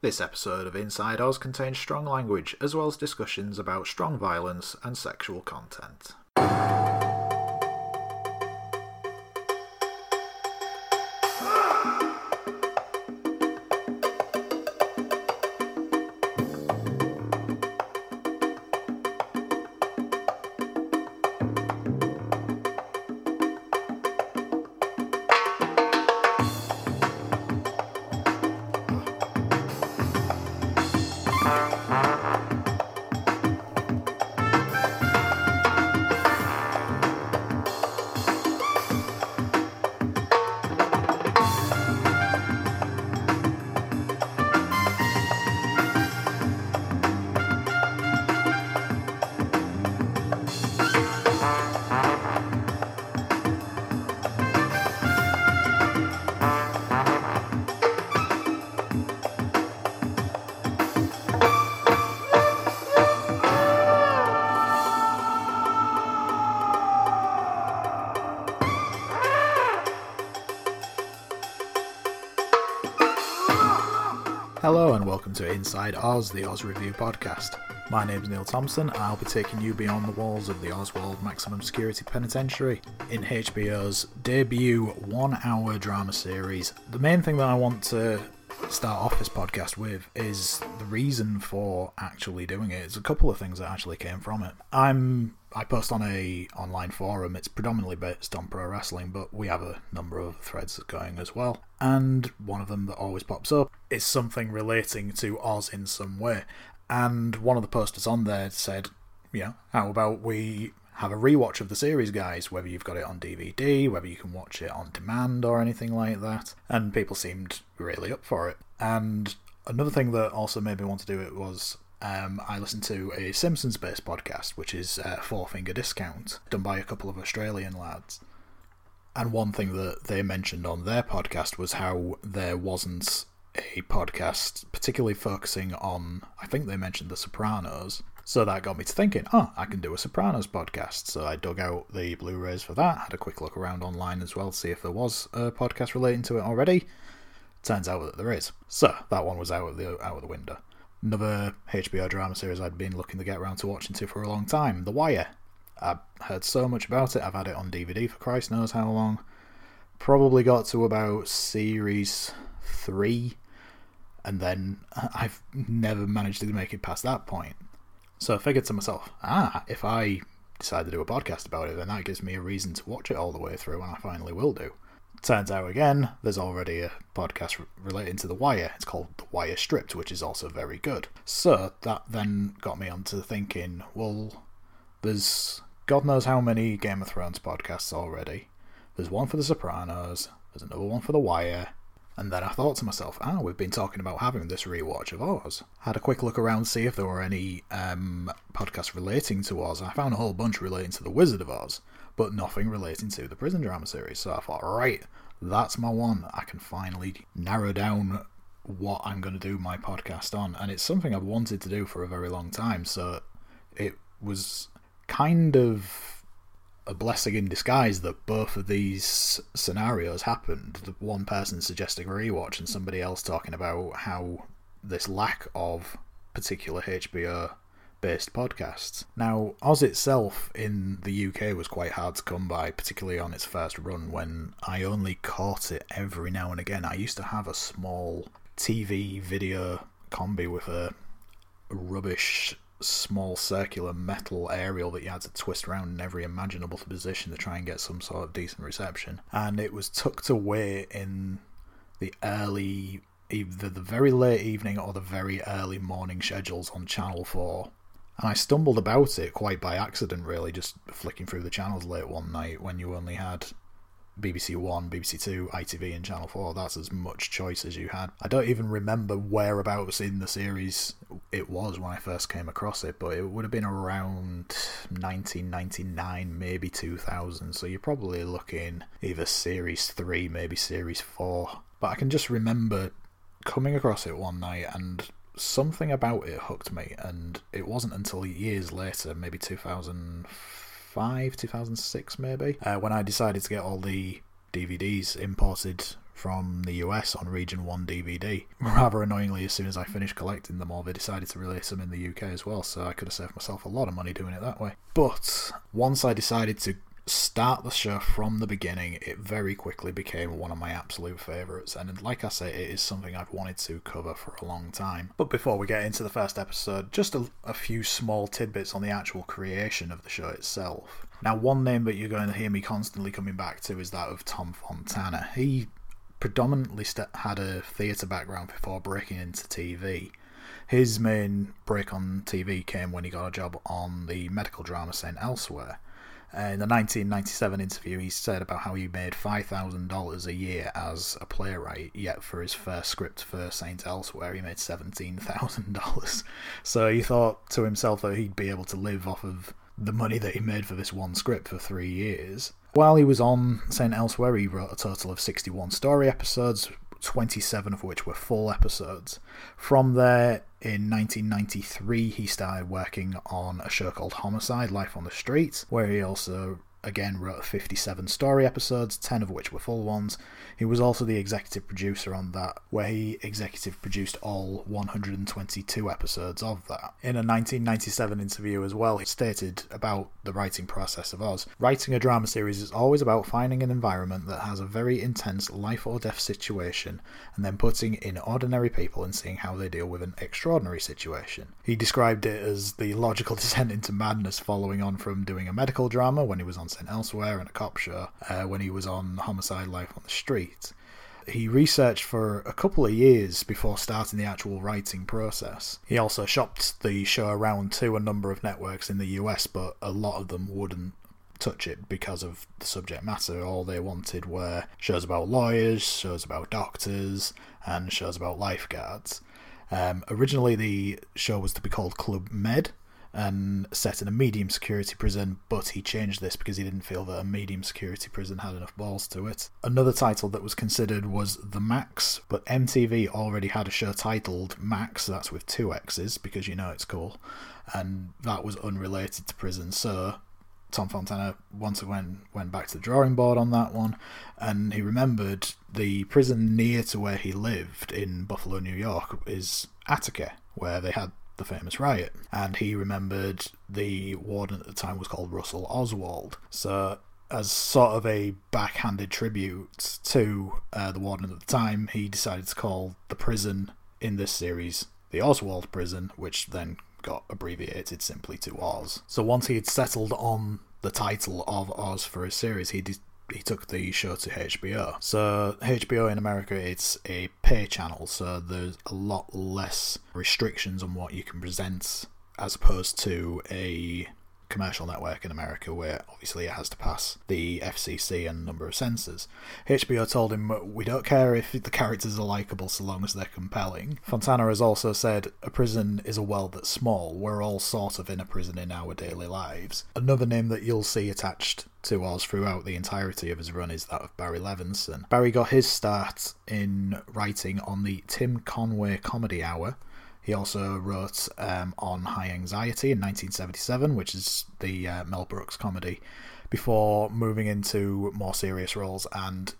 This episode of Inside Oz contains strong language as well as discussions about strong violence and sexual content. Welcome to Inside Oz, the Oz Review podcast. My name is Neil Thompson I'll be taking you beyond the walls of the Oswald Maximum Security Penitentiary in HBO's debut one hour drama series. The main thing that I want to start off this podcast with is the reason for actually doing it. It's a couple of things that actually came from it. I'm I post on a online forum. It's predominantly based on pro wrestling, but we have a number of threads going as well. And one of them that always pops up is something relating to Oz in some way. And one of the posters on there said, know, how about we have a rewatch of the series, guys, whether you've got it on DVD, whether you can watch it on demand or anything like that. And people seemed really up for it. And another thing that also made me want to do it was um, I listened to a Simpsons based podcast, which is uh, Four Finger Discount, done by a couple of Australian lads. And one thing that they mentioned on their podcast was how there wasn't a podcast particularly focusing on, I think they mentioned The Sopranos. So that got me to thinking, oh, I can do a Sopranos podcast. So I dug out the Blu rays for that, had a quick look around online as well to see if there was a podcast relating to it already. Turns out that there is. So that one was out of the out of the window. Another HBO drama series I'd been looking to get around to watching to for a long time, The Wire. I've heard so much about it, I've had it on DVD for Christ knows how long. Probably got to about series three, and then I've never managed to make it past that point. So I figured to myself, ah, if I decide to do a podcast about it, then that gives me a reason to watch it all the way through, and I finally will do. Turns out again, there's already a podcast relating to The Wire. It's called The Wire Stripped, which is also very good. So that then got me onto thinking, well, there's God knows how many Game of Thrones podcasts already. There's one for The Sopranos, there's another one for The Wire, and then I thought to myself, ah, we've been talking about having this rewatch of Oz. Had a quick look around see if there were any um, podcasts relating to Oz. I found a whole bunch relating to The Wizard of Oz but nothing relating to the prison drama series. So I thought, right, that's my one. I can finally narrow down what I'm going to do my podcast on. And it's something I've wanted to do for a very long time. So it was kind of a blessing in disguise that both of these scenarios happened. The one person suggesting a rewatch and somebody else talking about how this lack of particular HBO based podcasts. Now, Oz itself in the UK was quite hard to come by, particularly on its first run when I only caught it every now and again. I used to have a small TV video combi with a rubbish small circular metal aerial that you had to twist around in every imaginable position to try and get some sort of decent reception. And it was tucked away in the early either the very late evening or the very early morning schedules on Channel 4 and I stumbled about it quite by accident, really, just flicking through the channels late one night when you only had BBC One, BBC Two, ITV, and Channel 4. That's as much choice as you had. I don't even remember whereabouts in the series it was when I first came across it, but it would have been around 1999, maybe 2000. So you're probably looking either Series 3, maybe Series 4. But I can just remember coming across it one night and something about it hooked me, and it wasn't until years later, maybe 2005, 2006, maybe, uh, when I decided to get all the DVDs imported from the US on Region 1 DVD. Rather annoyingly, as soon as I finished collecting them all, they decided to release them in the UK as well, so I could have saved myself a lot of money doing it that way. But once I decided to start the show from the beginning, it very quickly became one of my absolute favourites. And like I say, it is something I've wanted to cover for a long time. But before we get into the first episode, just a, a few small tidbits on the actual creation of the show itself. Now, one name that you're going to hear me constantly coming back to is that of Tom Fontana. He predominantly st- had a theatre background before breaking into TV. His main break on TV came when he got a job on the medical drama St. Elsewhere. Uh, in the 1997 interview, he said about how he made $5,000 a year as a playwright, yet for his first script for Saint Elsewhere, he made $17,000. So he thought to himself that he'd be able to live off of the money that he made for this one script for three years. While he was on St. Elsewhere, he wrote a total of 61 story episodes, 27 of which were full episodes. From there, in 1993, he started working on a show called Homicide Life on the Street, where he also again wrote 57 story episodes, 10 of which were full ones. He was also the executive producer on that, where he executive produced all 122 episodes of that. In a 1997 interview as well, he stated about the writing process of Oz. Writing a drama series is always about finding an environment that has a very intense life or death situation and then putting in ordinary people and seeing how they deal with an extraordinary situation. He described it as the logical descent into madness following on from doing a medical drama when he was on St. Elsewhere and a cop show, uh, when he was on Homicide Life on the Street he researched for a couple of years before starting the actual writing process. He also shopped the show around to a number of networks in the US, but a lot of them wouldn't touch it because of the subject matter. All they wanted were shows about lawyers, shows about doctors, and shows about lifeguards. Um, originally, the show was to be called Club Med, and set in a medium security prison, but he changed this because he didn't feel that a medium security prison had enough balls to it. Another title that was considered was The Max, but MTV already had a show titled Max, that's with two X's because you know it's cool, and that was unrelated to prison, so Tom Fontana once again went back to the drawing board on that one, and he remembered the prison near to where he lived in Buffalo, New York, is Attica, where they had the famous riot. And he remembered the warden at the time was called Russell Oswald. So, as sort of a backhanded tribute to uh, the warden at the time, he decided to call the prison in this series the Oswald prison, which then got abbreviated simply to Oz. So once he had settled on the title of Oz for his series, he de- he took the show to HBO. So HBO in America, it's a pay channel, so there's a lot less restrictions on what you can present as opposed to a commercial network in America where obviously it has to pass the FCC and number of censors. HBO told him, We don't care if the characters are likable so long as they're compelling. Fontana has also said, A prison is a world that's small. We're all sort of in a prison in our daily lives. Another name that you'll see attached to Oz throughout the entirety of his run is that of Barry Levinson. Barry got his start in writing on the Tim Conway Comedy Hour he also wrote um, on High Anxiety in 1977, which is the uh, Mel Brooks comedy, before moving into more serious roles. And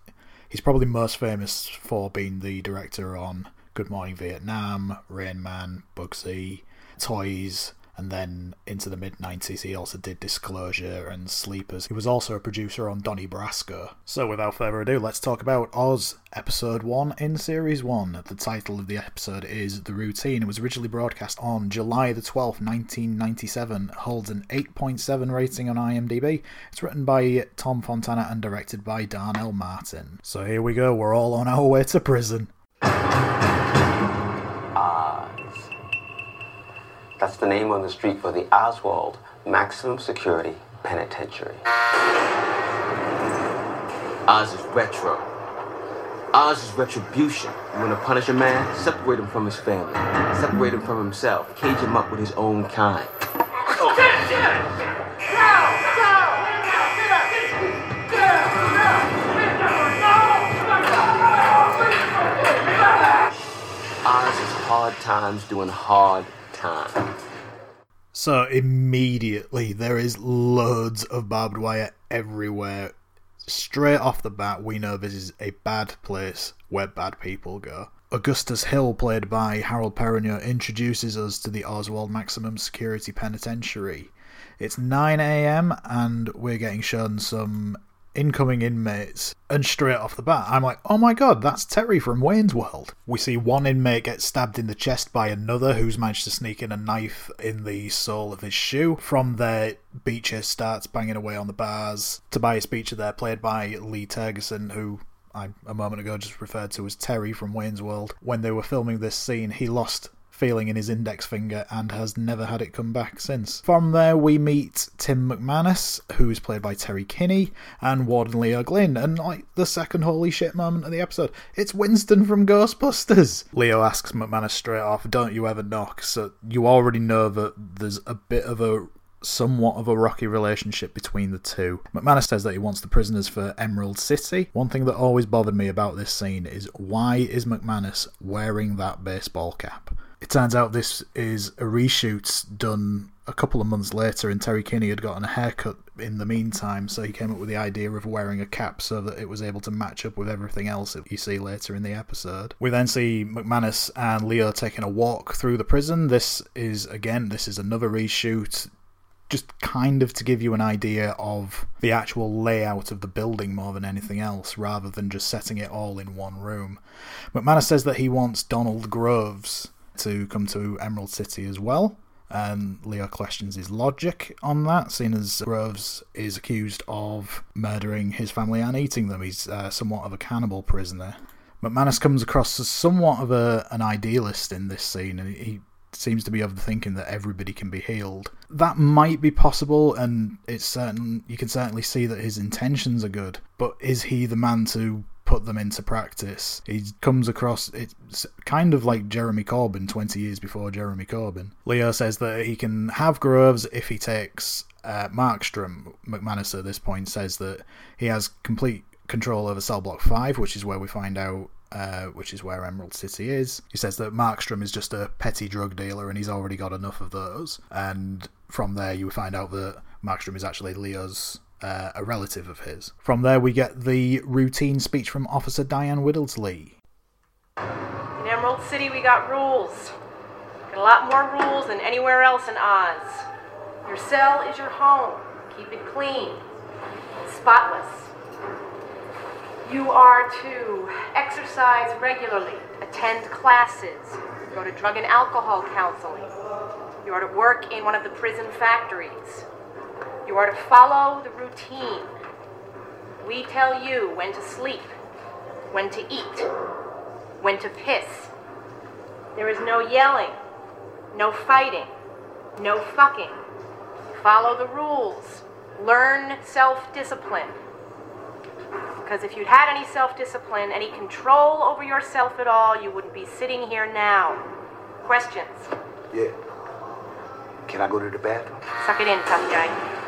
he's probably most famous for being the director on Good Morning Vietnam, Rain Man, Bugsy, Toys, and then into the mid 90s he also did Disclosure and Sleepers. He was also a producer on Donnie Brasco. So without further ado, let's talk about Oz, episode 1 in series 1. The title of the episode is The Routine. It was originally broadcast on July the 12th, 1997. holds an 8.7 rating on IMDb. It's written by Tom Fontana and directed by Darnell Martin. So here we go, we're all on our way to prison. That's the name on the street for the Oswald Maximum Security Penitentiary. Oz is retro. Oz is retribution. You want to punish a man? Separate him from his family. Separate him from himself. Cage him up with his own kind. Oz is hard times doing hard time. So immediately there is loads of barbed wire everywhere. straight off the bat, we know this is a bad place where bad people go. Augustus Hill, played by Harold Perrineau, introduces us to the Oswald Maximum Security Penitentiary. It's 9am, and we're getting shown some incoming inmates. And straight off the bat, I'm like, oh my god, that's Terry from Wayne's World. We see one inmate get stabbed in the chest by another who's managed to sneak in a knife in the sole of his shoe. From there, Beecher starts banging away on the bars. Tobias Beecher there, played by Lee Tergesen, who I a moment ago just referred to as Terry from Wayne's World. When they were filming this scene, he lost feeling in his index finger and has never had it come back since. From there, we meet Tim McManus, who's played by Terry Kinney, and Warden Leo Glynn. And like the second holy shit moment of the episode, it's Winston from Ghostbusters. Leo asks McManus straight off, Don't you ever knock? So you already know that there's a bit of a somewhat of a rocky relationship between the two. McManus says that he wants the prisoners for Emerald City. One thing that always bothered me about this scene is why is McManus wearing that baseball cap? It turns out this is a reshoot done a couple of months later, and Terry Kinney had gotten a haircut in the meantime, so he came up with the idea of wearing a cap so that it was able to match up with everything else that you see later in the episode. We then see McManus and Leo taking a walk through the prison. This is, again, this is another reshoot just kind of to give you an idea of the actual layout of the building more than anything else, rather than just setting it all in one room. McManus says that he wants Donald Groves to come to Emerald City as well. And Leo questions his logic on that, seeing as Groves is accused of murdering his family and eating them. He's uh, somewhat of a cannibal prisoner. McManus comes across as somewhat of a, an idealist in this scene, and he seems to be of the thinking that everybody can be healed. That might be possible, and it's certain you can certainly see that his intentions are good. But is he the man to put them into practice. He comes across it's kind of like Jeremy Corbyn 20 years before Jeremy Corbyn. Leo says that he can have Groves if he takes uh, Markstrom. McManus at this point says that he has complete control over cell block 5, which is where we find out uh, which is where Emerald City is. He says that Markstrom is just a petty drug dealer and he's already got enough of those. And from there, you find out that Markstrom is actually Leo's uh, a relative of his. From there, we get the routine speech from Officer Diane Whittlesey. In Emerald City, we got rules. Got a lot more rules than anywhere else in Oz. Your cell is your home. Keep it clean, spotless. You are to exercise regularly, attend classes, go to drug and alcohol counseling. You are to work in one of the prison factories. You are to follow the routine. We tell you when to sleep, when to eat, when to piss. There is no yelling, no fighting, no fucking. Follow the rules. Learn self discipline. Because if you'd had any self discipline, any control over yourself at all, you wouldn't be sitting here now. Questions? Yeah. Can I go to the bathroom? Suck it in, tough guy.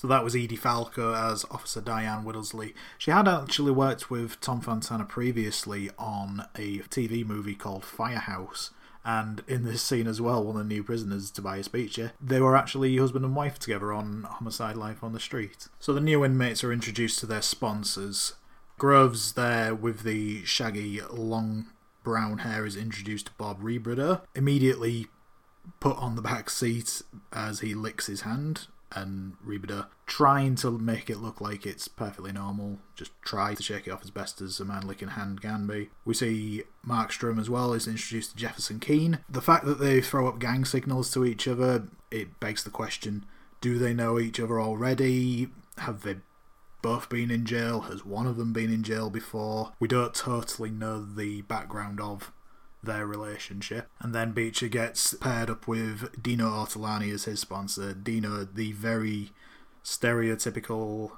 So that was Edie Falco as Officer Diane Whittlesey. She had actually worked with Tom Fontana previously on a TV movie called Firehouse. And in this scene as well, one of the new prisoners, Tobias Beecher, they were actually husband and wife together on Homicide Life on the Street. So the new inmates are introduced to their sponsors. Groves there with the shaggy, long brown hair is introduced to Bob Rebadow. Immediately put on the back seat as he licks his hand and Rebadow trying to make it look like it's perfectly normal, just try to shake it off as best as a man licking hand can be. We see Markstrom as well is introduced to Jefferson Keane. The fact that they throw up gang signals to each other, it begs the question do they know each other already? Have they both been in jail? Has one of them been in jail before? We don't totally know the background of their relationship. And then Beecher gets paired up with Dino Ortolani as his sponsor. Dino, the very stereotypical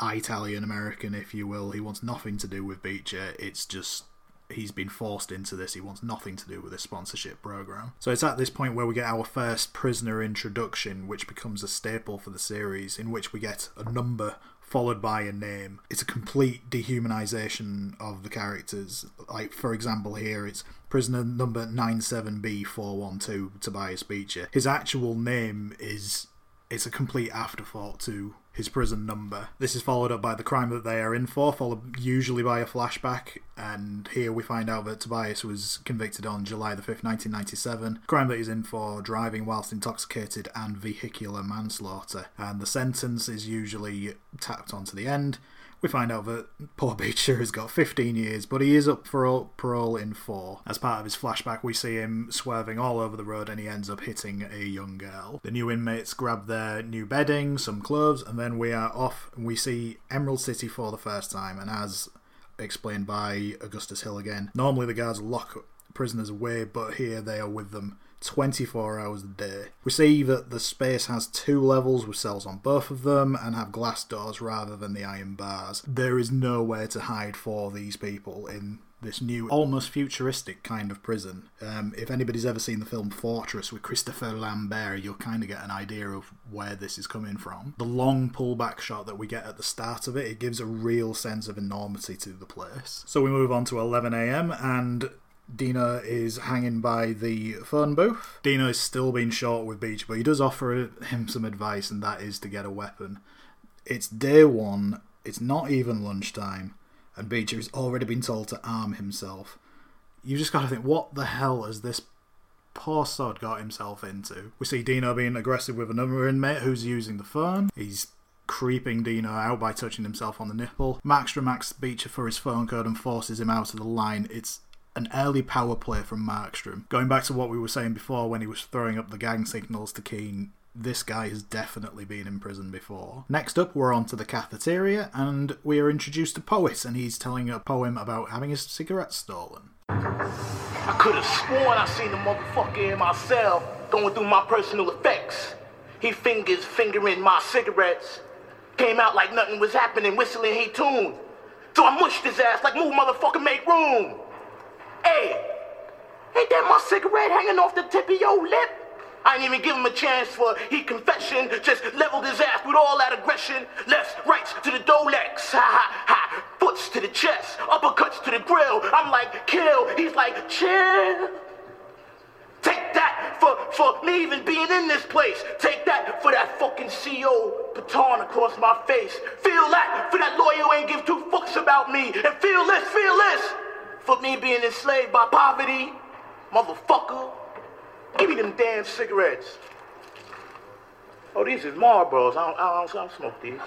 Italian American, if you will. He wants nothing to do with Beecher. It's just he's been forced into this. He wants nothing to do with this sponsorship program. So it's at this point where we get our first prisoner introduction, which becomes a staple for the series, in which we get a number followed by a name. It's a complete dehumanization of the characters. Like, for example, here it's prisoner number 97B412, Tobias Beecher. His actual name is it's a complete afterthought to his prison number. This is followed up by the crime that they are in for, followed usually by a flashback. And here we find out that Tobias was convicted on July the 5th, 1997. Crime that he's in for driving whilst intoxicated and vehicular manslaughter. And the sentence is usually tacked onto the end we find out that poor Beecher has got 15 years, but he is up for parole in four. As part of his flashback, we see him swerving all over the road and he ends up hitting a young girl. The new inmates grab their new bedding, some clothes, and then we are off and we see Emerald City for the first time. And as explained by Augustus Hill again, normally the guards lock prisoners away, but here they are with them 24 hours a day. We see that the space has two levels with cells on both of them and have glass doors rather than the iron bars. There is nowhere to hide for these people in this new, almost futuristic kind of prison. Um, if anybody's ever seen the film Fortress with Christopher Lambert, you'll kind of get an idea of where this is coming from. The long pullback shot that we get at the start of it, it gives a real sense of enormity to the place. So we move on to 11am and Dino is hanging by the phone booth. Dino is still being short with Beach, but he does offer him some advice, and that is to get a weapon. It's day one, it's not even lunchtime, and Beecher has already been told to arm himself. You just gotta think, what the hell has this poor sod got himself into? We see Dino being aggressive with another inmate who's using the phone. He's creeping Dino out by touching himself on the nipple. Markstrom asks Beecher for his phone code and forces him out of the line. It's an early power play from Markstrom. Going back to what we were saying before when he was throwing up the gang signals to Keane, this guy has definitely been in prison before. Next up, we're on to the cafeteria, and we are introduced to Poet, and he's telling a poem about having his cigarettes stolen. I could have sworn I seen the motherfucker in my cell going through my personal effects. He fingers fingering my cigarettes. Came out like nothing was happening, whistling he tuned. So I mushed his ass like move motherfucker make room. Hey, ain't that my cigarette hanging off the tip of your lip? I ain't even give him a chance for he confession. Just leveled his ass with all that aggression. Lefts, rights to the Dolex. Ha ha ha. Foots to the chest. Uppercuts to the grill. I'm like, kill. He's like, chill. Take that for, for me even being in this place. Take that for that fucking CO baton across my face. Feel that for that lawyer who ain't give two fucks about me. And feel this, feel this for me being enslaved by poverty, motherfucker. Give me them damn cigarettes. Oh, these is Marlboros. I don't, I don't, I don't smoke these.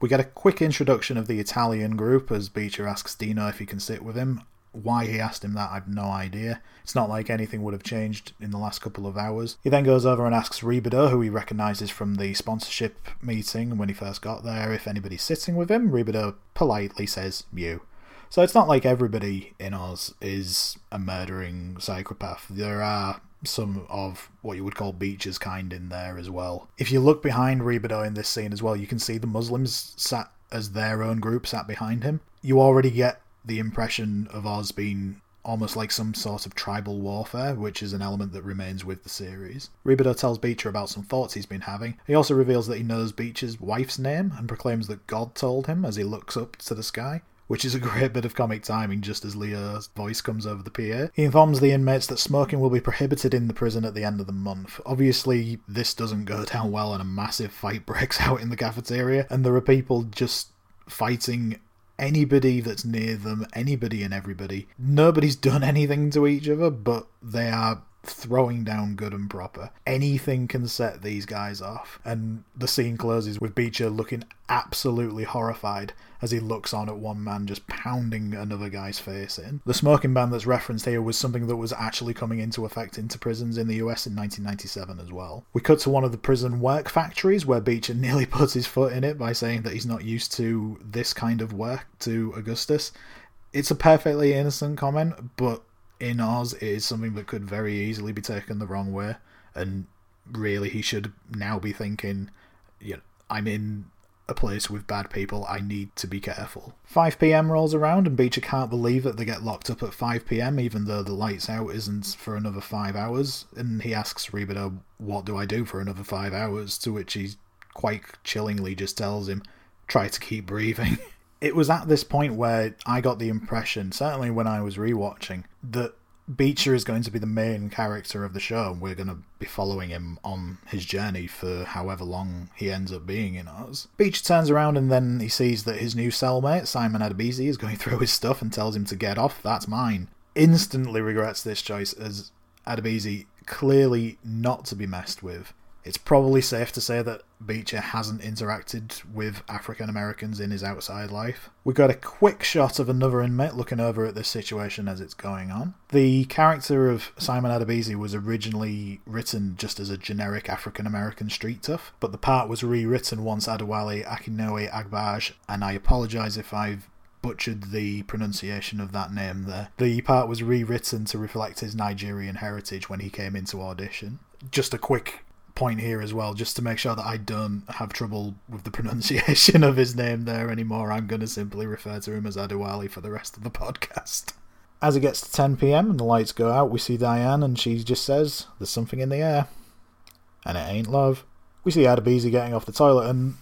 We get a quick introduction of the Italian group as Beecher asks Dino if he can sit with him. Why he asked him that, I've no idea. It's not like anything would have changed in the last couple of hours. He then goes over and asks Rebadow, who he recognises from the sponsorship meeting when he first got there, if anybody's sitting with him. Rebadow politely says, You. So it's not like everybody in Oz is a murdering psychopath. There are some of what you would call Beecher's kind in there as well. If you look behind Rebadow in this scene as well, you can see the Muslims sat as their own group sat behind him. You already get the impression of Oz being almost like some sort of tribal warfare, which is an element that remains with the series. Rebadow tells Beecher about some thoughts he's been having. He also reveals that he knows Beecher's wife's name and proclaims that God told him as he looks up to the sky which is a great bit of comic timing just as Leo's voice comes over the PA. He informs the inmates that smoking will be prohibited in the prison at the end of the month. Obviously, this doesn't go down well, and a massive fight breaks out in the cafeteria, and there are people just fighting anybody that's near them, anybody and everybody. Nobody's done anything to each other, but they are throwing down good and proper. Anything can set these guys off. And the scene closes with Beecher looking absolutely horrified as he looks on at one man just pounding another guy's face in. The smoking ban that's referenced here was something that was actually coming into effect into prisons in the US in 1997 as well. We cut to one of the prison work factories where Beecher nearly puts his foot in it by saying that he's not used to this kind of work to Augustus. It's a perfectly innocent comment, but in Oz, it is something that could very easily be taken the wrong way, and really he should now be thinking, you know, I'm in a place with bad people, I need to be careful. 5 pm rolls around, and Beecher can't believe that they get locked up at 5 pm, even though the lights out isn't for another 5 hours. And he asks Rebadow, What do I do for another 5 hours? To which he quite chillingly just tells him, Try to keep breathing. it was at this point where I got the impression, certainly when I was rewatching, that Beecher is going to be the main character of the show, and we're going to be following him on his journey for however long he ends up being in Oz. Beecher turns around and then he sees that his new cellmate, Simon Adebisi, is going through his stuff and tells him to get off. That's mine. Instantly regrets this choice as Adebisi clearly not to be messed with. It's probably safe to say that Beecher hasn't interacted with African Americans in his outside life. We got a quick shot of another inmate looking over at this situation as it's going on. The character of Simon Adebisi was originally written just as a generic African American street tough, but the part was rewritten once Adewale Akinoe Agbaj, and I apologise if I've butchered the pronunciation of that name there. The part was rewritten to reflect his Nigerian heritage when he came into audition. Just a quick point here as well, just to make sure that I don't have trouble with the pronunciation of his name there anymore. I'm going to simply refer to him as Adewale for the rest of the podcast. As it gets to 10 pm and the lights go out, we see Diane and she just says, There's something in the air. And it ain't love. We see Adebisi getting off the toilet, and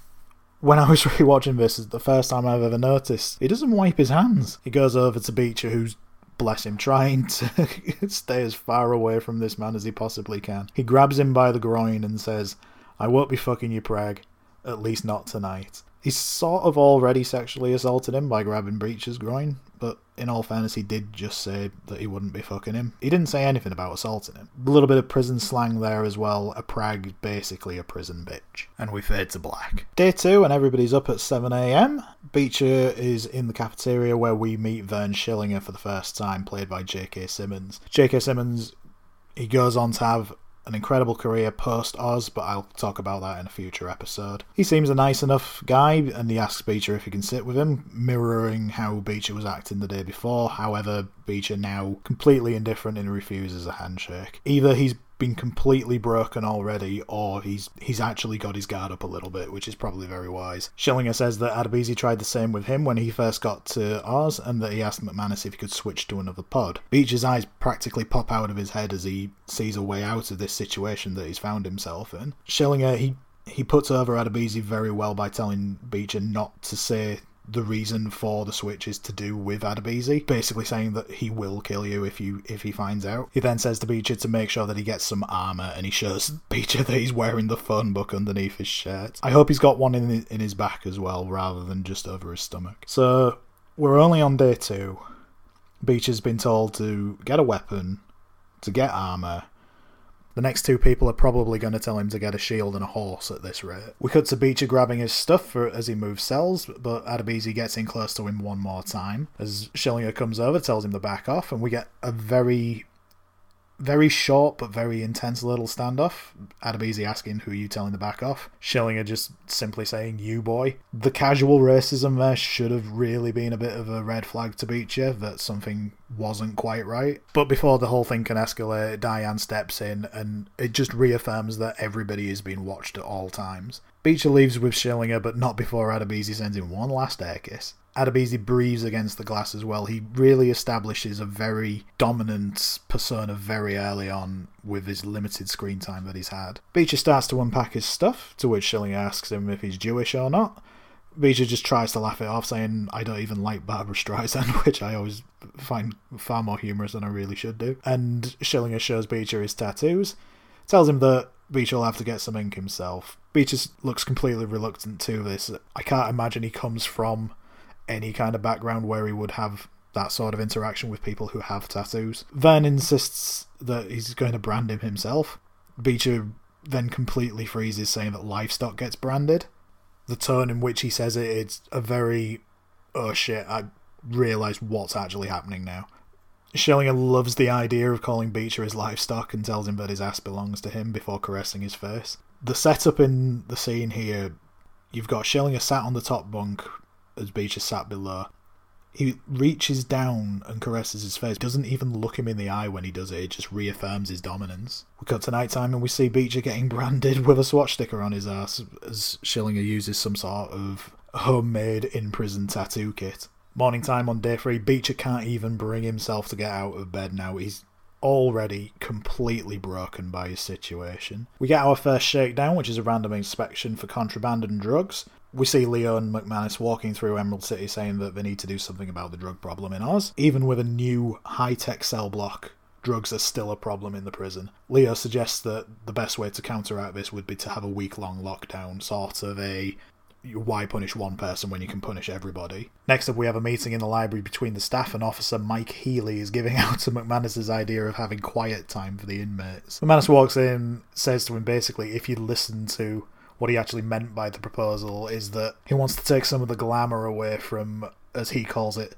when I was rewatching this, it's the first time I've ever noticed he doesn't wipe his hands. He goes over to Beecher, who's bless him, trying to stay as far away from this man as he possibly can. He grabs him by the groin and says, I won't be fucking you, Prag. At least not tonight. He's sort of already sexually assaulted him by grabbing Beecher's groin, but in all fairness, he did just say that he wouldn't be fucking him. He didn't say anything about assaulting him. A little bit of prison slang there as well. A prag, basically a prison bitch. And we fade to black. Day two, and everybody's up at 7am. Beecher is in the cafeteria where we meet Vern Schillinger for the first time, played by J.K. Simmons. J.K. Simmons, he goes on to have an incredible career post Oz, but I'll talk about that in a future episode. He seems a nice enough guy, and he asks Beecher if he can sit with him, mirroring how Beecher was acting the day before. However, Beecher now completely indifferent and refuses a handshake. Either he's been completely broken already, or he's he's actually got his guard up a little bit, which is probably very wise. Schillinger says that Adebisi tried the same with him when he first got to Oz, and that he asked McManus if he could switch to another pod. Beecher's eyes practically pop out of his head as he sees a way out of this situation that he's found himself in. Schillinger, he he puts over Adebisi very well by telling Beecher not to say the reason for the switch is to do with Adebisi, basically saying that he will kill you if you if he finds out. He then says to Beecher to make sure that he gets some armor, and he shows Beecher that he's wearing the phone book underneath his shirt. I hope he's got one in in his back as well, rather than just over his stomach. So we're only on day two. Beecher's been told to get a weapon, to get armor, the next two people are probably going to tell him to get a shield and a horse at this rate. We cut to Beecher grabbing his stuff for, as he moves cells, but Adebisi gets in close to him one more time. As Schillinger comes over, tells him to back off, and we get a very very short but very intense little standoff. Adebisi asking who are you telling to back off. Schillinger just simply saying you boy. The casual racism there should have really been a bit of a red flag to Beecher that something wasn't quite right. But before the whole thing can escalate, Diane steps in and it just reaffirms that everybody is being watched at all times. Beecher leaves with Schillinger, but not before Adebisi sends him one last air kiss. Adebisi breathes against the glass as well. He really establishes a very dominant persona very early on with his limited screen time that he's had. Beecher starts to unpack his stuff, to which Schilling asks him if he's Jewish or not. Beecher just tries to laugh it off, saying, I don't even like Barbra Streisand, which I always find far more humorous than I really should do. And Schillinger shows Beecher his tattoos, tells him that Beecher will have to get some ink himself. Beecher looks completely reluctant to this. I can't imagine he comes from any kind of background where he would have that sort of interaction with people who have tattoos. Vern insists that he's going to brand him himself. Beecher then completely freezes, saying that livestock gets branded. The tone in which he says it, it's a very, oh shit, I realise what's actually happening now. Schillinger loves the idea of calling Beecher his livestock and tells him that his ass belongs to him before caressing his face. The setup in the scene here, you've got Schillinger sat on the top bunk as Beecher sat below. He reaches down and caresses his face. Doesn't even look him in the eye when he does it. It just reaffirms his dominance. We cut to night time and we see Beecher getting branded with a swastika on his ass as Schillinger uses some sort of homemade in prison tattoo kit. Morning time on day three, Beecher can't even bring himself to get out of bed now. He's already completely broken by his situation. We get our first shakedown, which is a random inspection for contraband and drugs. We see Leo and McManus walking through Emerald City saying that they need to do something about the drug problem in Oz. Even with a new high tech cell block drugs are still a problem in the prison. Leo suggests that the best way to counteract this would be to have a week long lockdown, sort of a why punish one person when you can punish everybody? Next up, we have a meeting in the library between the staff and Officer Mike Healy is giving out to McManus's idea of having quiet time for the inmates. McManus walks in, says to him basically, if you listen to what he actually meant by the proposal, is that he wants to take some of the glamour away from, as he calls it,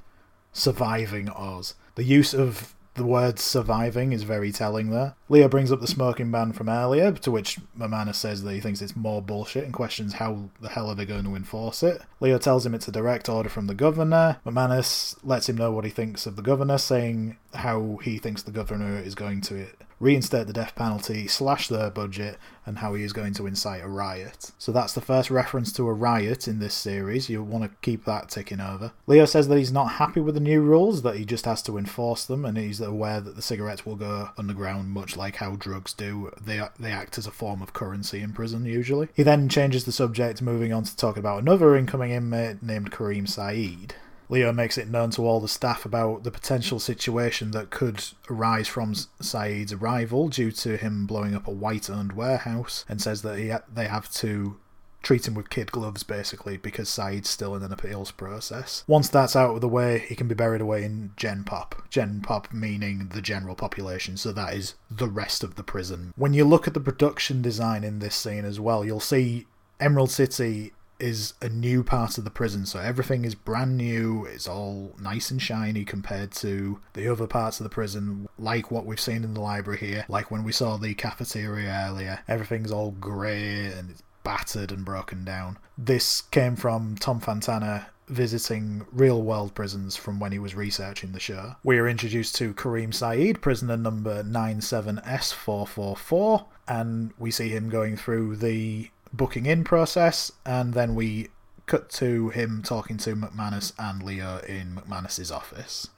surviving Oz. The use of the word surviving is very telling there. Leo brings up the smoking ban from earlier, to which McManus says that he thinks it's more bullshit and questions how the hell are they going to enforce it. Leo tells him it's a direct order from the governor. McManus lets him know what he thinks of the governor, saying how he thinks the governor is going to reinstate the death penalty, slash their budget, and how he is going to incite a riot. So that's the first reference to a riot in this series. You want to keep that ticking over. Leo says that he's not happy with the new rules, that he just has to enforce them, and he's aware that the cigarettes will go underground, much like how drugs do. They they act as a form of currency in prison usually. He then changes the subject, moving on to talk about another incoming inmate named Kareem Saeed. Leo makes it known to all the staff about the potential situation that could arise from Saeed's arrival due to him blowing up a white owned warehouse and says that he ha- they have to treat him with kid gloves basically because Saeed's still in an appeals process. Once that's out of the way, he can be buried away in Gen Pop. Gen Pop meaning the general population, so that is the rest of the prison. When you look at the production design in this scene as well, you'll see Emerald City is a new part of the prison, so everything is brand new. It's all nice and shiny compared to the other parts of the prison, like what we've seen in the library here, like when we saw the cafeteria earlier. Everything's all grey and it's battered and broken down. This came from Tom Fontana visiting real world prisons from when he was researching the show. We are introduced to Kareem Saeed, prisoner number 97S444, and we see him going through the booking in process, and then we cut to him talking to McManus and Leo in McManus's office.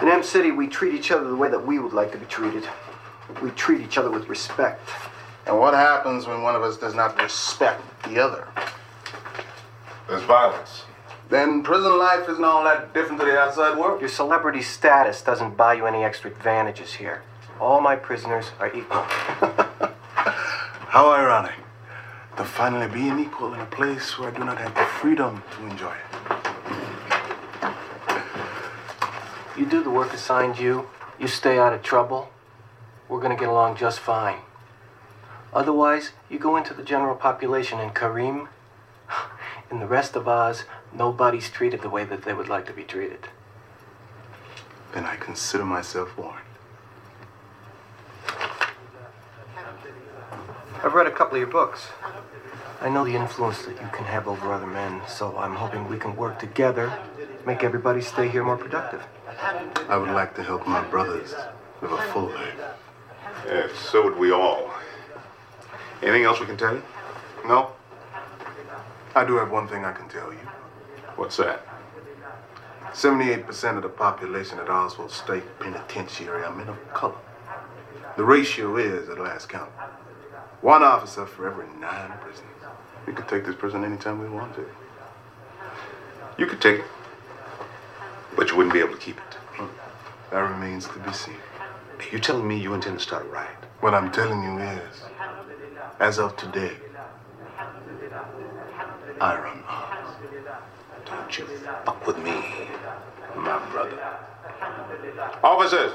In Em City, we treat each other the way that we would like to be treated. We treat each other with respect. And what happens when one of us does not respect the other? There's violence. Then prison life isn't all that different to the outside world. Your celebrity status doesn't buy you any extra advantages here. All my prisoners are equal. How ironic to finally be an equal in a place where I do not have the freedom to enjoy it. You do the work assigned you, you stay out of trouble, we're gonna get along just fine. Otherwise, you go into the general population and Kareem, in the rest of Oz, nobody's treated the way that they would like to be treated. Then I consider myself warned. I've read a couple of your books. I know the influence that you can have over other men, so I'm hoping we can work together, make everybody stay here more productive. I would like to help my brothers live a full life. Yes, so would we all. Anything else we can tell you? No? I do have one thing I can tell you. What's that? 78% of the population at Oswald State Penitentiary are men of color. The ratio is, at last count, one officer for every nine prisoners. We could take this prison anytime we wanted. You could take it, but you wouldn't be able to keep it. Hmm. That remains to be seen. You telling me you intend to start a riot? What I'm telling you is, as of today, I run. Don't you fuck with me, my brother. Officers!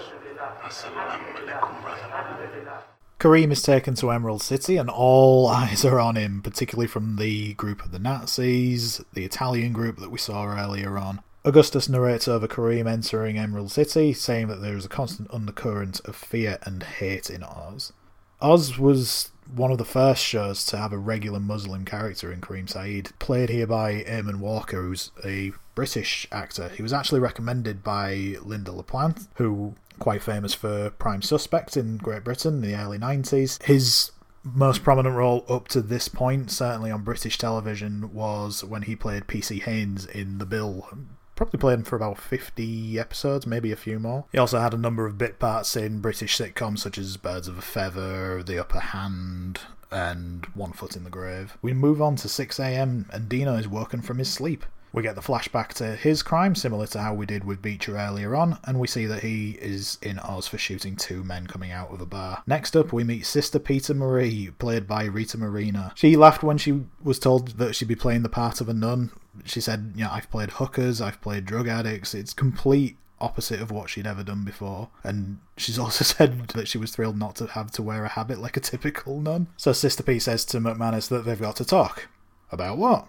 Assalamu alaikum, brother. Kareem is taken to Emerald City, and all eyes are on him, particularly from the group of the Nazis, the Italian group that we saw earlier on. Augustus narrates over Kareem entering Emerald City, saying that there is a constant undercurrent of fear and hate in Oz. Oz was one of the first shows to have a regular Muslim character in Kareem Saeed, played here by Eamonn Walker, who's a British actor. He was actually recommended by Lynda La Plante, who quite famous for Prime Suspect in Great Britain in the early 90s. His most prominent role up to this point, certainly on British television, was when he played PC Haynes in The Bill. Probably played him for about 50 episodes, maybe a few more. He also had a number of bit parts in British sitcoms such as Birds of a Feather, The Upper Hand, and One Foot in the Grave. We move on to 6am, and Dino is woken from his sleep. We get the flashback to his crime, similar to how we did with Beecher earlier on, and we see that he is in Oz for shooting two men coming out of a bar. Next up, we meet Sister Peter Marie, played by Rita Moreno. She laughed when she was told that she'd be playing the part of a nun. She said, you know, I've played hookers, I've played drug addicts. It's complete opposite of what she'd ever done before. And she's also said that she was thrilled not to have to wear a habit like a typical nun. So Sister P says to McManus that they've got to talk. About what?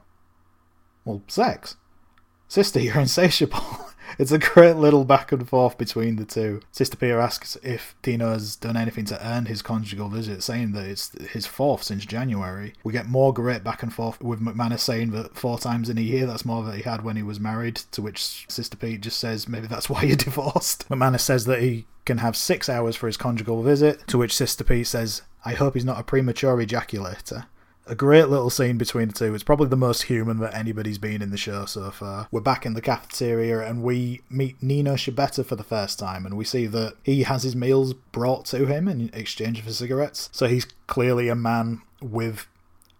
Well, sex. Sister, you're insatiable. it's a great little back and forth between the two. Sister Pete asks if Dino has done anything to earn his conjugal visit, saying that it's his fourth since January. We get more great back and forth with McManus saying that four times in a year, that's more than he had when he was married, to which Sister Pete just says maybe that's why you're divorced. McManus says that he can have six hours for his conjugal visit, to which Sister Pete says, I hope he's not a premature ejaculator. A great little scene between the two. It's probably the most human that anybody's been in the show so far. We're back in the cafeteria and we meet Nino Schibetta for the first time, and we see that he has his meals brought to him in exchange for cigarettes. So he's clearly a man with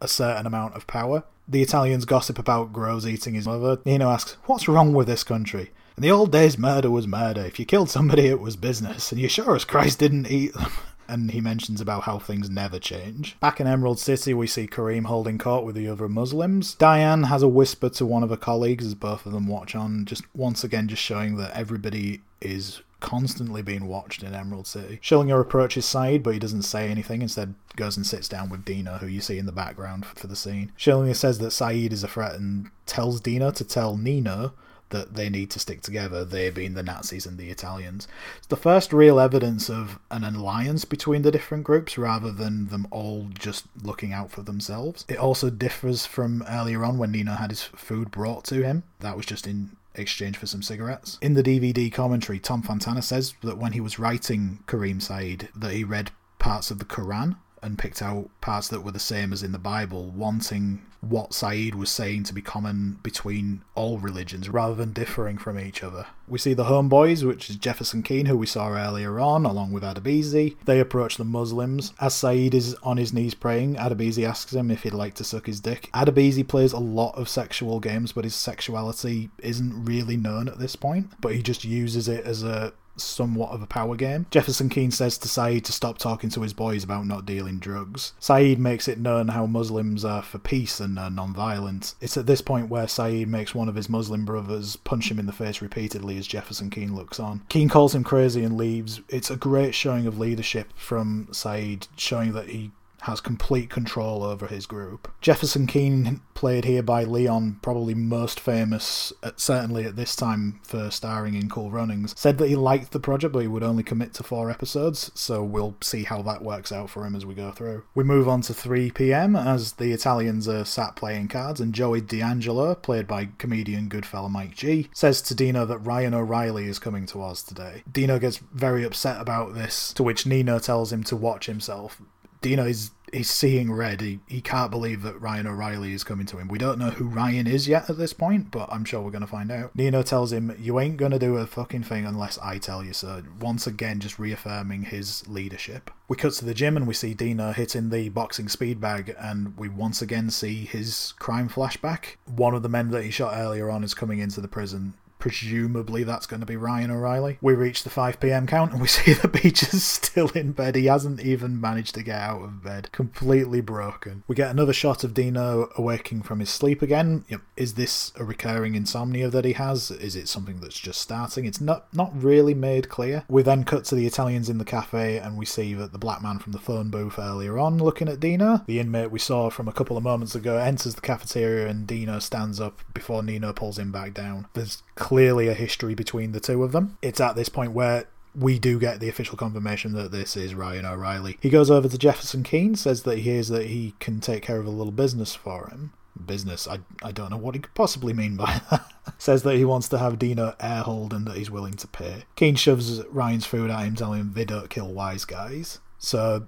a certain amount of power. The Italians gossip about Groves eating his mother. Nino asks, What's wrong with this country? In the old days, murder was murder. If you killed somebody, it was business. And you sure as Christ didn't eat them. and he mentions about how things never change. Back in Emerald City, we see Kareem holding court with the other Muslims. Diane has a whisper to one of her colleagues as both of them watch on, just once again, just showing that everybody is constantly being watched in Emerald City. Schillinger approaches Saeed, but he doesn't say anything. Instead, goes and sits down with Dino, who you see in the background for the scene. Schillinger says that Saeed is a threat and tells Dino to tell Nino that they need to stick together, they being the Nazis and the Italians. It's the first real evidence of an alliance between the different groups rather than them all just looking out for themselves. It also differs from earlier on when Nino had his food brought to him. That was just in exchange for some cigarettes. In the DVD commentary, Tom Fontana says that when he was writing Kareem Said, that he read parts of the Quran and picked out parts that were the same as in the Bible, wanting what Saeed was saying to be common between all religions rather than differing from each other. We see the homeboys, which is Jefferson Keane, who we saw earlier on, along with Adebisi. They approach the Muslims. As Saeed is on his knees praying, Adebisi asks him if he'd like to suck his dick. Adebisi plays a lot of sexual games, but his sexuality isn't really known at this point, but he just uses it as a somewhat of a power game. Jefferson Keane says to Saeed to stop talking to his boys about not dealing drugs. Saeed makes it known how Muslims are for peace and are non-violent. It's at this point where Saeed makes one of his Muslim brothers punch him in the face repeatedly as Jefferson Keane looks on. Keane calls him crazy and leaves. It's a great showing of leadership from Saeed, showing that he has complete control over his group. Jefferson Keane, played here by Leon, probably most famous, at, certainly at this time for starring in Cool Runnings, said that he liked the project but he would only commit to four episodes, so we'll see how that works out for him as we go through. We move on to 3pm as the Italians are sat playing cards, and Joey D'Angelo, played by comedian Goodfella Mike G, says to Dino that Ryan O'Reilly is coming to Oz today. Dino gets very upset about this, to which Nino tells him to watch himself Dino is he's seeing red. He, he can't believe that Ryan O'Reilly is coming to him. We don't know who Ryan is yet at this point, but I'm sure we're going to find out. Nino tells him, You ain't going to do a fucking thing unless I tell you so. Once again, just reaffirming his leadership. We cut to the gym and we see Dino hitting the boxing speed bag, and we once again see his crime flashback. One of the men that he shot earlier on is coming into the prison presumably that's going to be Ryan O'Reilly. We reach the 5 pm count and we see the Beach is still in bed. He hasn't even managed to get out of bed. Completely broken. We get another shot of Dino awaking from his sleep again. Yep. Is this a recurring insomnia that he has? Is it something that's just starting? It's not not really made clear. We then cut to the Italians in the cafe and we see that the black man from the phone booth earlier on looking at Dino. The inmate we saw from a couple of moments ago enters the cafeteria and Dino stands up before Nino pulls him back down. There's clearly a history between the two of them. It's at this point where we do get the official confirmation that this is Ryan O'Reilly. He goes over to Jefferson Keane, says that he hears that he can take care of a little business for him. Business, I, I don't know what he could possibly mean by that. says that he wants to have Dino airhold and that he's willing to pay. Keane shoves Ryan's food at him, telling him they don't kill wise guys. So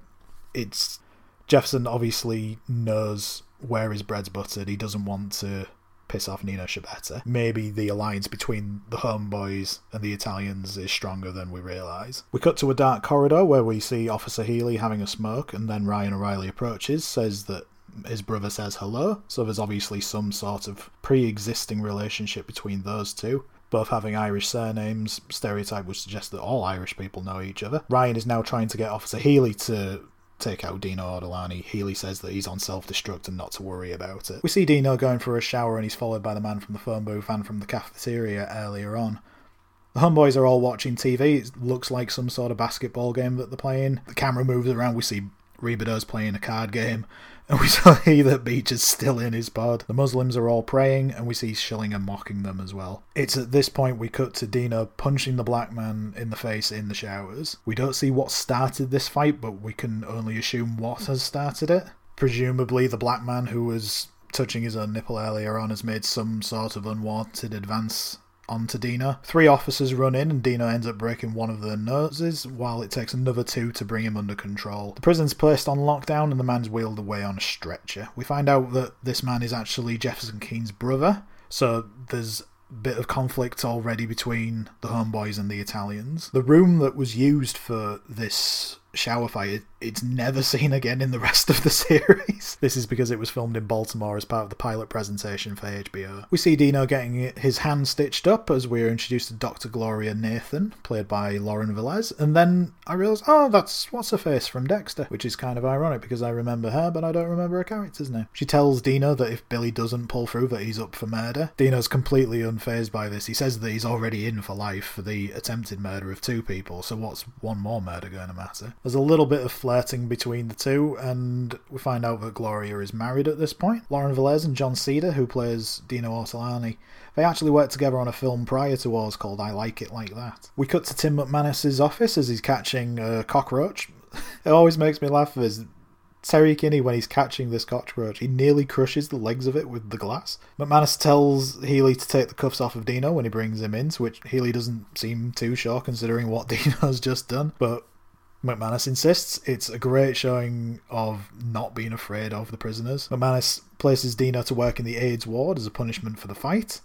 it's Jefferson obviously knows where his bread's buttered. He doesn't want to piss off Nino Schibetta. Maybe the alliance between the homeboys and the Italians is stronger than we realise. We cut to a dark corridor where we see Officer Healy having a smoke, and then Ryan O'Reilly approaches, says that his brother says hello, so there's obviously some sort of pre existing relationship between those two. Both having Irish surnames, stereotype would suggest that all Irish people know each other. Ryan is now trying to get Officer Healy to take out Dino Ortolani. Healy says that he's on self destruct and not to worry about it. We see Dino going for a shower and he's followed by the man from the phone booth and from the cafeteria earlier on. The homeboys are all watching TV. It looks like some sort of basketball game that they're playing. The camera moves around. We see Rebadow's playing a card game. And we see that Beach is still in his pod. The Muslims are all praying, and we see Schillinger mocking them as well. It's at this point we cut to Dino punching the black man in the face in the showers. We don't see what started this fight, but we can only assume what has started it. Presumably, the black man who was touching his own nipple earlier on has made some sort of unwanted advance onto Dino. Three officers run in, and Dino ends up breaking one of their noses, while it takes another two to bring him under control. The prison's placed on lockdown, and the man's wheeled away on a stretcher. We find out that this man is actually Jefferson Keane's brother, so there's a bit of conflict already between the homeboys and the Italians. The room that was used for this shower fight it's never seen again in the rest of the series. This is because it was filmed in Baltimore as part of the pilot presentation for HBO. We see Dino getting his hand stitched up as we're introduced to Dr. Gloria Nathan, played by Lauren Velez, and then I realise, oh, that's what's her face from Dexter, which is kind of ironic because I remember her, but I don't remember her character's name. She tells Dino that if Billy doesn't pull through, that he's up for murder. Dino's completely unfazed by this. He says that he's already in for life for the attempted murder of two people, so what's one more murder going to matter? There's a little bit of flirting between the two, and we find out that Gloria is married at this point. Lauren Velez and Jon Seda, who plays Dino Ortolani, they actually worked together on a film prior to ours called I Like It Like That. We cut to Tim McManus's office as he's catching a cockroach. it always makes me laugh as Terry Kinney, when he's catching this cockroach, he nearly crushes the legs of it with the glass. McManus tells Healy to take the cuffs off of Dino when he brings him in, to which Healy doesn't seem too sure considering what Dino's just done. But McManus insists it's a great showing of not being afraid of the prisoners. McManus places Dino to work in the AIDS ward as a punishment for the fight.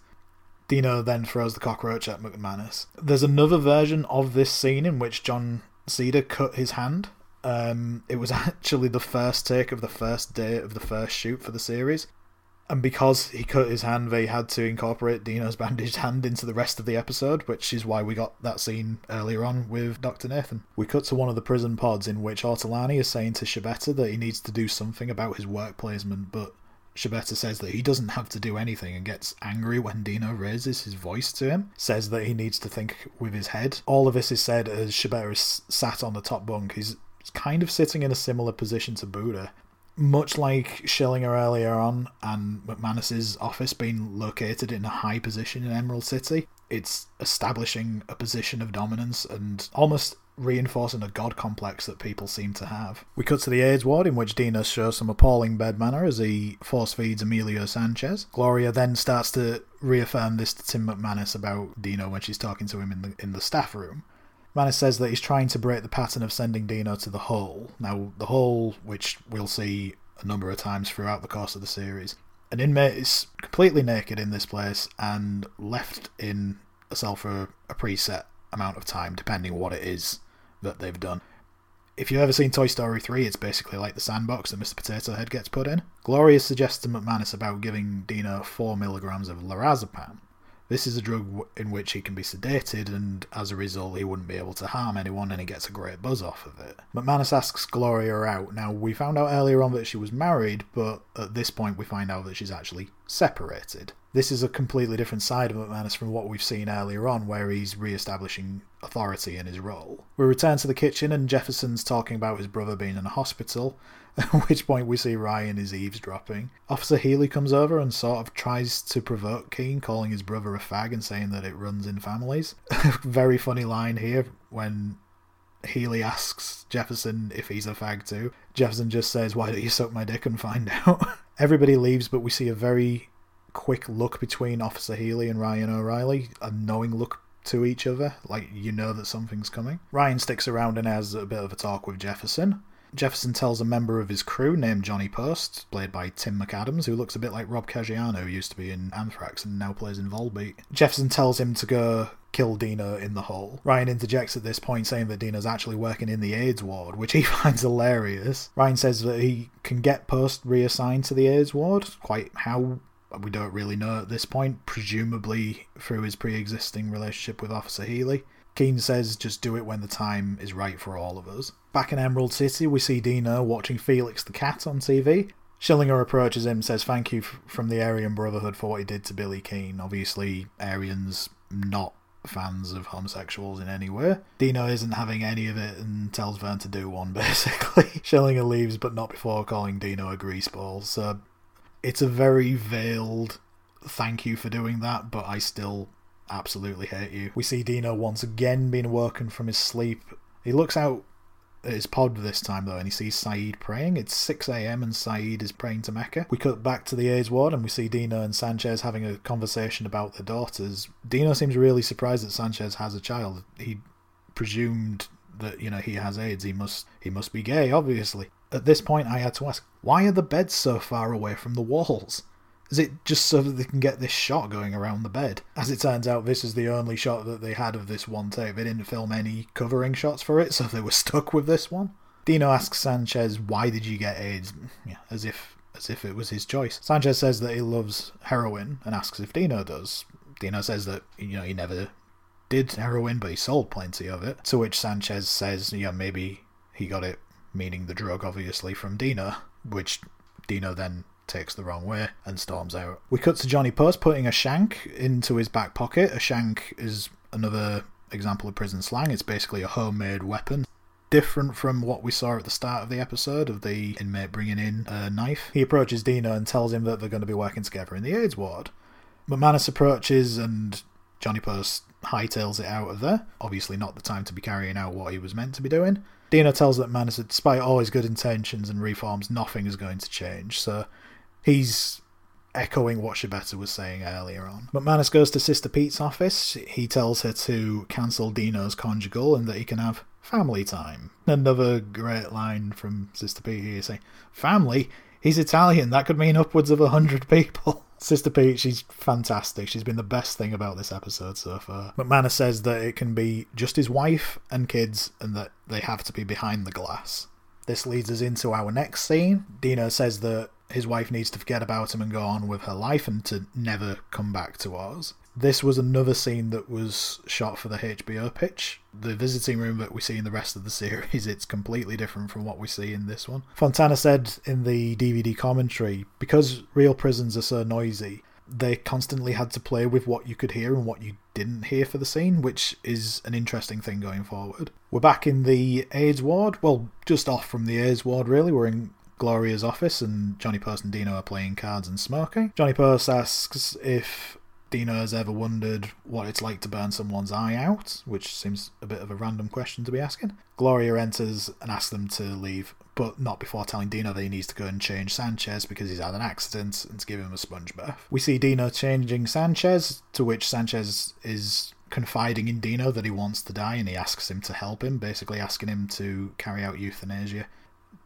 Dino then throws the cockroach at McManus. There's another version of this scene in which Jon Seda cut his hand. Um, it was actually the first take of the first day of the first shoot for the series and because he cut his hand, they had to incorporate Dino's bandaged hand into the rest of the episode, which is why we got that scene earlier on with Dr. Nathan. We cut to one of the prison pods in which Ortolani is saying to Schibetta that he needs to do something about his work placement, but Schibetta says that he doesn't have to do anything and gets angry when Dino raises his voice to him, says that he needs to think with his head. All of this is said as Schibetta is sat on the top bunk. He's kind of sitting in a similar position to Buddha, much like Schillinger earlier on and McManus's office being located in a high position in Emerald City, it's establishing a position of dominance and almost reinforcing a god complex that people seem to have. We cut to the AIDS ward in which Dino shows some appalling bed manner as he force feeds Emilio Sanchez. Gloria then starts to reaffirm this to Tim McManus about Dino when she's talking to him in the in the staff room. Manus says that he's trying to break the pattern of sending Dino to the hole. Now, the hole, which we'll see a number of times throughout the course of the series, an inmate is completely naked in this place and left in a cell for a preset amount of time, depending what it is that they've done. If you've ever seen Toy Story 3, it's basically like the sandbox that Mr. Potato Head gets put in. Gloria suggests to McManus about giving Dino 4 milligrams of lorazepam, this is a drug in which he can be sedated, and as a result, he wouldn't be able to harm anyone, and he gets a great buzz off of it. McManus asks Gloria out. Now, we found out earlier on that she was married, but at this point, we find out that she's actually separated. This is a completely different side of McManus from what we've seen earlier on, where he's re establishing authority in his role. We return to the kitchen, and Jefferson's talking about his brother being in a hospital, At which point we see Ryan is eavesdropping. Officer Healy comes over and sort of tries to provoke Keane, calling his brother a fag and saying that it runs in families. Very funny line here when Healy asks Jefferson if he's a fag too. Jefferson just says, Why don't you suck my dick and find out? Everybody leaves, but we see a very quick look between Officer Healy and Ryan O'Reilly, a knowing look to each other, like you know that something's coming. Ryan sticks around and has a bit of a talk with Jefferson. Jefferson tells a member of his crew named Johnny Post, played by Tim McAdams, who looks a bit like Rob Caggiano, who used to be in Anthrax and now plays in Volbeat. Jefferson tells him to go kill Dino in the hole. Ryan interjects at this point saying that Dino's actually working in the AIDS ward, which he finds hilarious. Ryan says that he can get Post reassigned to the AIDS ward. Quite how we don't really know at this point, presumably through his pre existing relationship with Officer Healy. Keane says just do it when the time is right for all of us. Back in Emerald City, we see Dino watching Felix the cat on TV. Schillinger approaches him, says thank you f- from the Aryan Brotherhood for what he did to Billy Keane. Obviously, Aryans not fans of homosexuals in any way. Dino isn't having any of it and tells Vern to do one, basically. Schillinger leaves, but not before calling Dino a greaseball. So it's a very veiled thank you for doing that, but I still absolutely hate you. We see Dino once again being woken from his sleep. He looks out at his pod this time though and he sees Saeed praying. It's 6am and Saeed is praying to Mecca. We cut back to the AIDS ward and we see Dino and Sanchez having a conversation about their daughters. Dino seems really surprised that Sanchez has a child. He presumed that, you know, he has AIDS. He must he must be gay, obviously. At this point I had to ask, why are the beds so far away from the walls? Is it just so that they can get this shot going around the bed? As it turns out, this is the only shot that they had of this one take. They didn't film any covering shots for it, so they were stuck with this one. Dino asks Sanchez, "Why did you get AIDS?" Yeah, as if as if it was his choice. Sanchez says that he loves heroin and asks if Dino does. Dino says that you know he never did heroin, but he sold plenty of it. To which Sanchez says, "Yeah, maybe he got it, meaning the drug, obviously, from Dino." Which Dino then takes the wrong way and storms out. We cut to Johnny Post putting a shank into his back pocket. A shank is another example of prison slang. It's basically a homemade weapon. Different from what we saw at the start of the episode of the inmate bringing in a knife. He approaches Dino and tells him that they're going to be working together in the AIDS ward. McManus approaches and Johnny Post hightails it out of there. Obviously, not the time to be carrying out what he was meant to be doing. Dino tells that Manus that despite all his good intentions and reforms, nothing is going to change. So he's echoing what Schibetta was saying earlier on. But Manus goes to Sister Pete's office. He tells her to cancel Dino's conjugal and that he can have family time. Another great line from Sister Pete here saying, Family? He's Italian. That could mean upwards of a hundred people. Sister Pete, she's fantastic. She's been the best thing about this episode so far. McManus says that it can be just his wife and kids and that they have to be behind the glass. This leads us into our next scene. Dino says that his wife needs to forget about him and go on with her life and to never come back to Oz. This was another scene that was shot for the HBO pitch. The visiting room that we see in the rest of the series, it's completely different from what we see in this one. Fontana said in the DVD commentary, because real prisons are so noisy, they constantly had to play with what you could hear and what you didn't hear for the scene, which is an interesting thing going forward. We're back in the AIDS ward, well, just off from the AIDS ward, really. We're in Gloria's office, and Johnny Post and Dino are playing cards and smoking. Johnny Post asks if Dino has ever wondered what it's like to burn someone's eye out, which seems a bit of a random question to be asking. Gloria enters and asks them to leave, but not before telling Dino that he needs to go and change Sanchez because he's had an accident and to give him a sponge bath. We see Dino changing Sanchez, to which Sanchez is confiding in Dino that he wants to die and he asks him to help him, basically asking him to carry out euthanasia.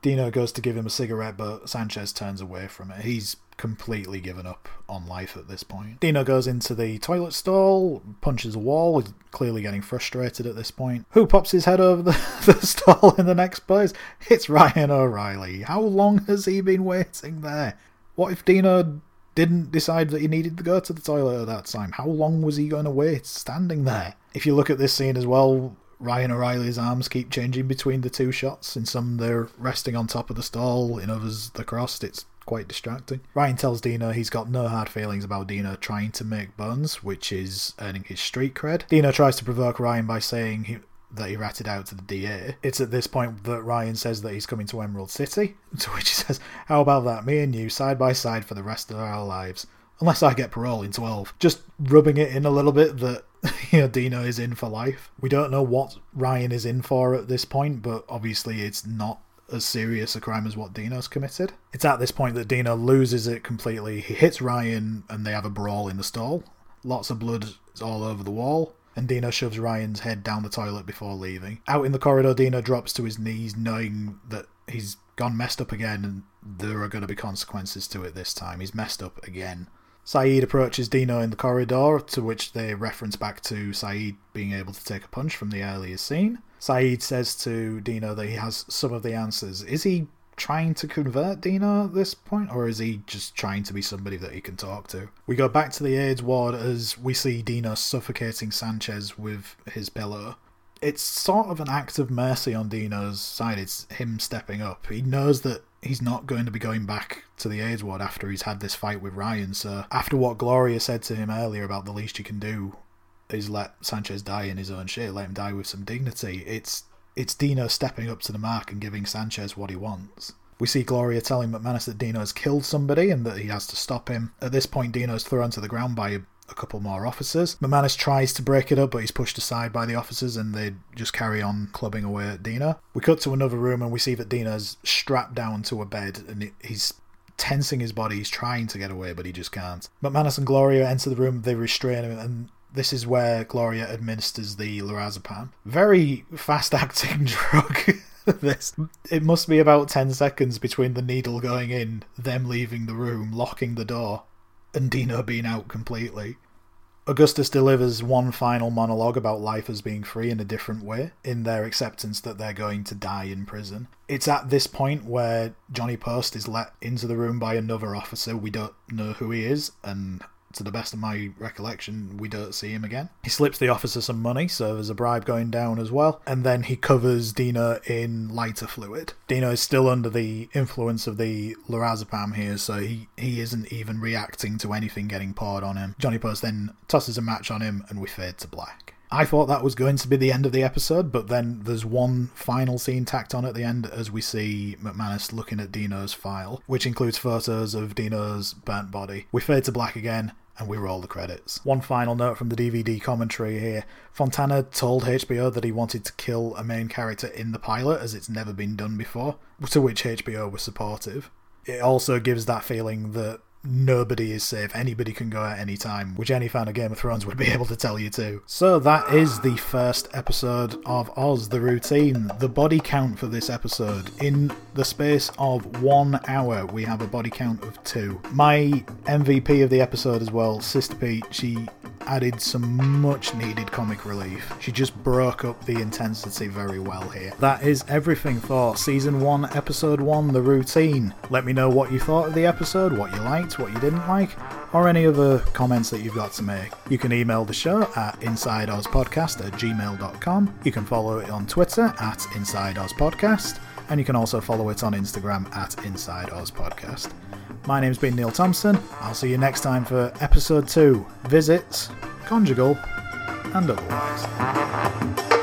Dino goes to give him a cigarette, but Sanchez turns away from it. He's completely given up on life at this point. Dino goes into the toilet stall, punches a wall, he's clearly getting frustrated at this point. Who pops his head over the, the stall in the next place? It's Ryan O'Reilly. How long has he been waiting there? What if Dino didn't decide that he needed to go to the toilet at that time? How long was he going to wait standing there? If you look at this scene as well, Ryan O'Reilly's arms keep changing between the two shots. In some, they're resting on top of the stall, in others, they're crossed. It's quite distracting. Ryan tells Dino he's got no hard feelings about Dino trying to make bones, which is earning his street cred. Dino tries to provoke Ryan by saying he, that he ratted out to the DA. It's at this point that Ryan says that he's coming to Emerald City, to which he says, How about that? Me and you, side by side for the rest of our lives. Unless I get parole in 12. Just rubbing it in a little bit that you know, Dino is in for life. We don't know what Ryan is in for at this point, but obviously it's not as serious a crime as what Dino's committed. It's at this point that Dino loses it completely. He hits Ryan and they have a brawl in the stall. Lots of blood is all over the wall, and Dino shoves Ryan's head down the toilet before leaving. Out in the corridor, Dino drops to his knees, knowing that he's gone messed up again and there are going to be consequences to it this time. He's messed up again. Saeed approaches Dino in the corridor, to which they reference back to Saeed being able to take a punch from the earlier scene. Saeed says to Dino that he has some of the answers. Is he trying to convert Dino at this point, or is he just trying to be somebody that he can talk to? We go back to the AIDS ward as we see Dino suffocating Sanchez with his pillow. It's sort of an act of mercy on Dino's side. It's him stepping up. He knows that he's not going to be going back to the AIDS ward after he's had this fight with Ryan. So after what Gloria said to him earlier about the least you can do is let Sanchez die in his own shit, let him die with some dignity. It's it's Dino stepping up to the mark and giving Sanchez what he wants. We see Gloria telling McManus that Dino has killed somebody and that he has to stop him. At this point, Dino is thrown to the ground by a, a couple more officers. McManus tries to break it up, but he's pushed aside by the officers and they just carry on clubbing away at Dino. We cut to another room and we see that Dino's strapped down to a bed and he's tensing his body. He's trying to get away, but he just can't. McManus and Gloria enter the room, they restrain him, and this is where Gloria administers the lorazepam. Very fast acting drug. this it must be about 10 seconds between the needle going in, them leaving the room, locking the door, and Dino being out completely. Augustus delivers one final monologue about life as being free in a different way, in their acceptance that they're going to die in prison. It's at this point where Johnny Post is let into the room by another officer. We don't know who he is, and to the best of my recollection, we don't see him again. He slips the officer some money, so there's a bribe going down as well, and then he covers Dino in lighter fluid. Dino is still under the influence of the lorazepam here, so he, he isn't even reacting to anything getting poured on him. Johnny Post then tosses a match on him, and we fade to black. I thought that was going to be the end of the episode, but then there's one final scene tacked on at the end as we see McManus looking at Dino's file, which includes photos of Dino's burnt body. We fade to black again, and we roll the credits. One final note from the DVD commentary here Fontana told HBO that he wanted to kill a main character in the pilot as it's never been done before, to which HBO was supportive. It also gives that feeling that nobody is safe. Anybody can go at any time, which any fan of Game of Thrones would be able to tell you too. So that is the first episode of Oz the Routine. The body count for this episode in the space of one hour, we have a body count of two. My MVP of the episode as well, Sister Pete, she added some much needed comic relief. She just broke up the intensity very well here. That is everything for season 1, episode 1, The Routine. Let me know what you thought of the episode, what you liked, what you didn't like, or any other comments that you've got to make. You can email the show at insideozpodcast at gmail.com. You can follow it on Twitter at InsideOzPodcast, and you can also follow it on Instagram at InsideOzPodcast. My name's been Neil Thompson. I'll see you next time for episode 2 Visits, Conjugal, and Otherwise.